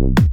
Thank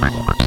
Thank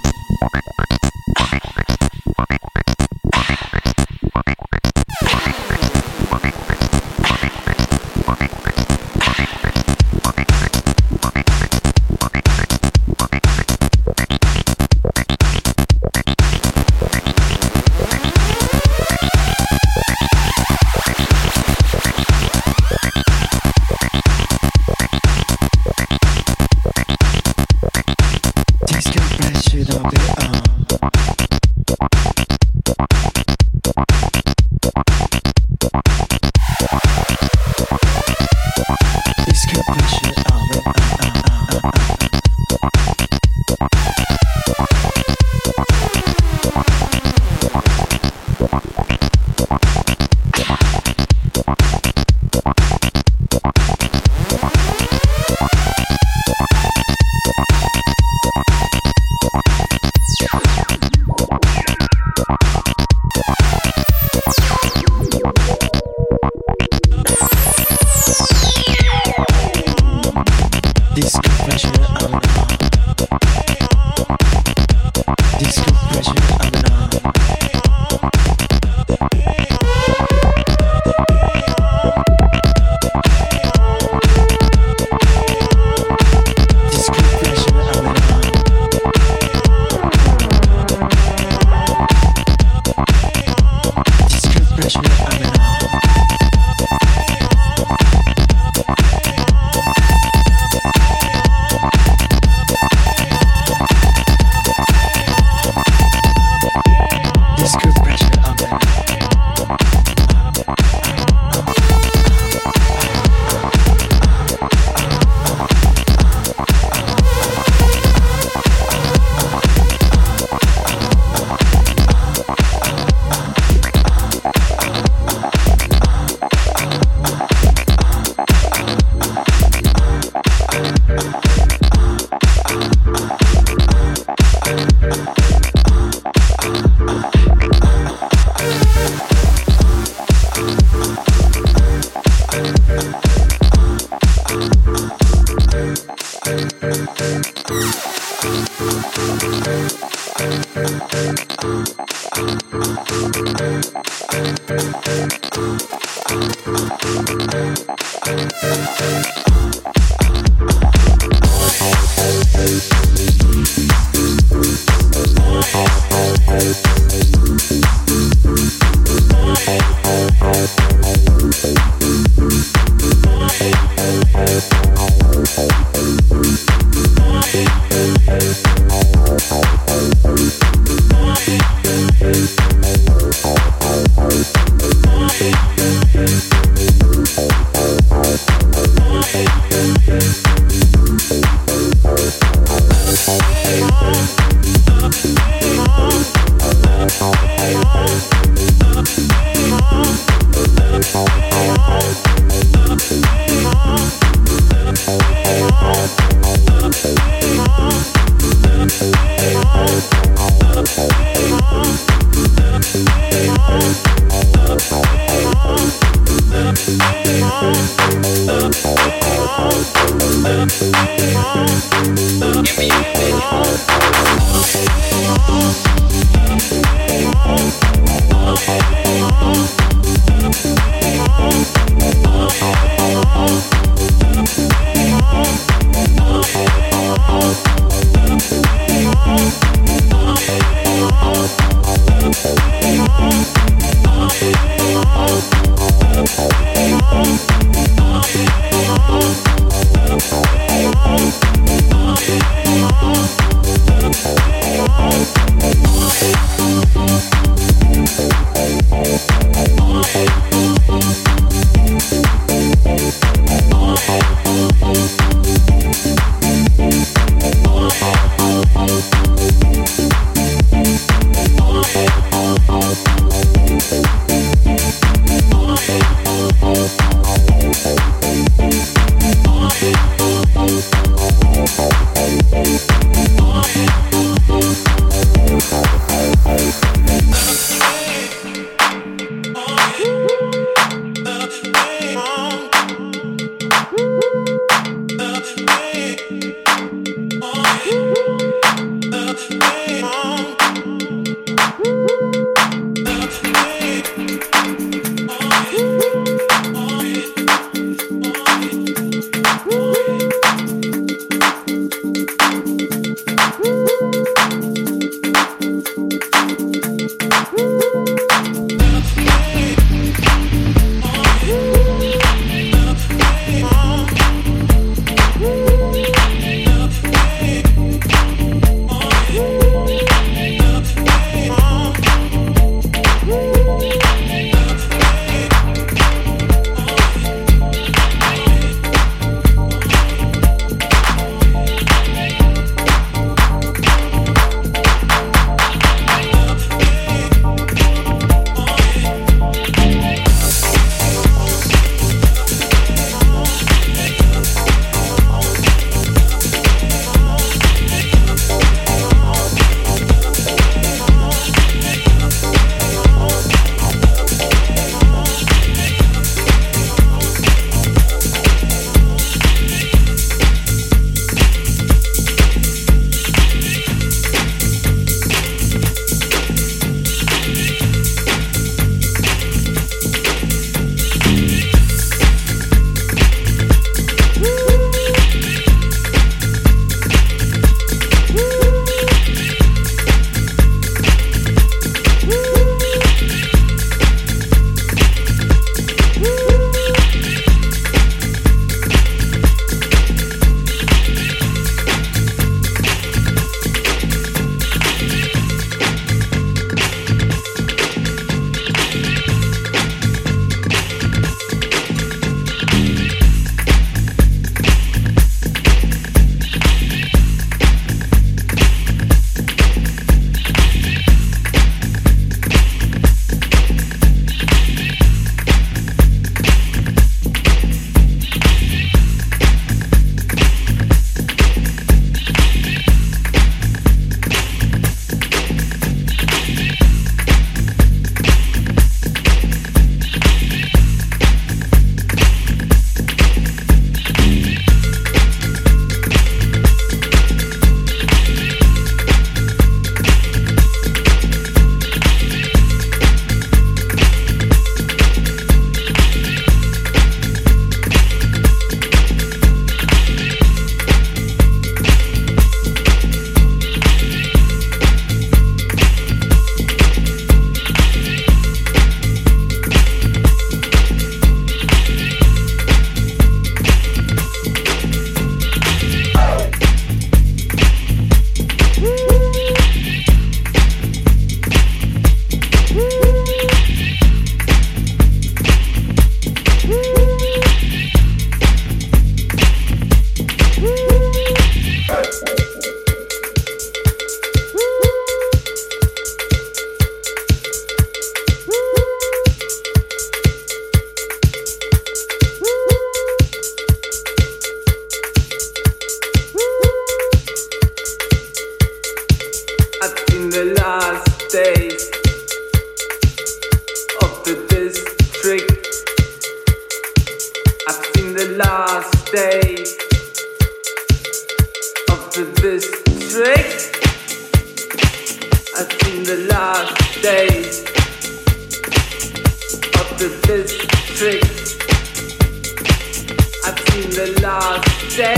Uh.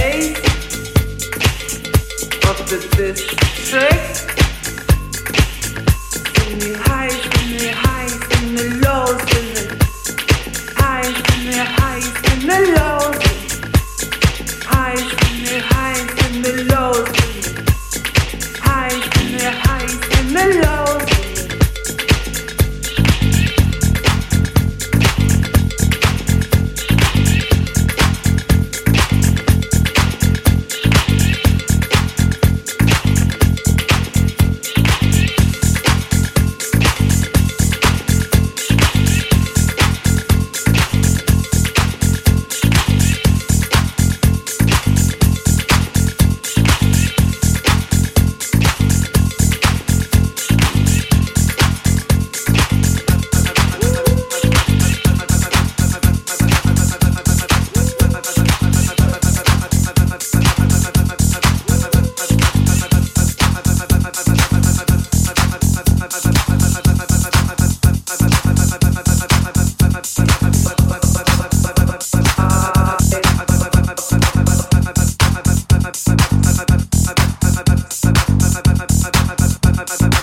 Last days of the district. Highs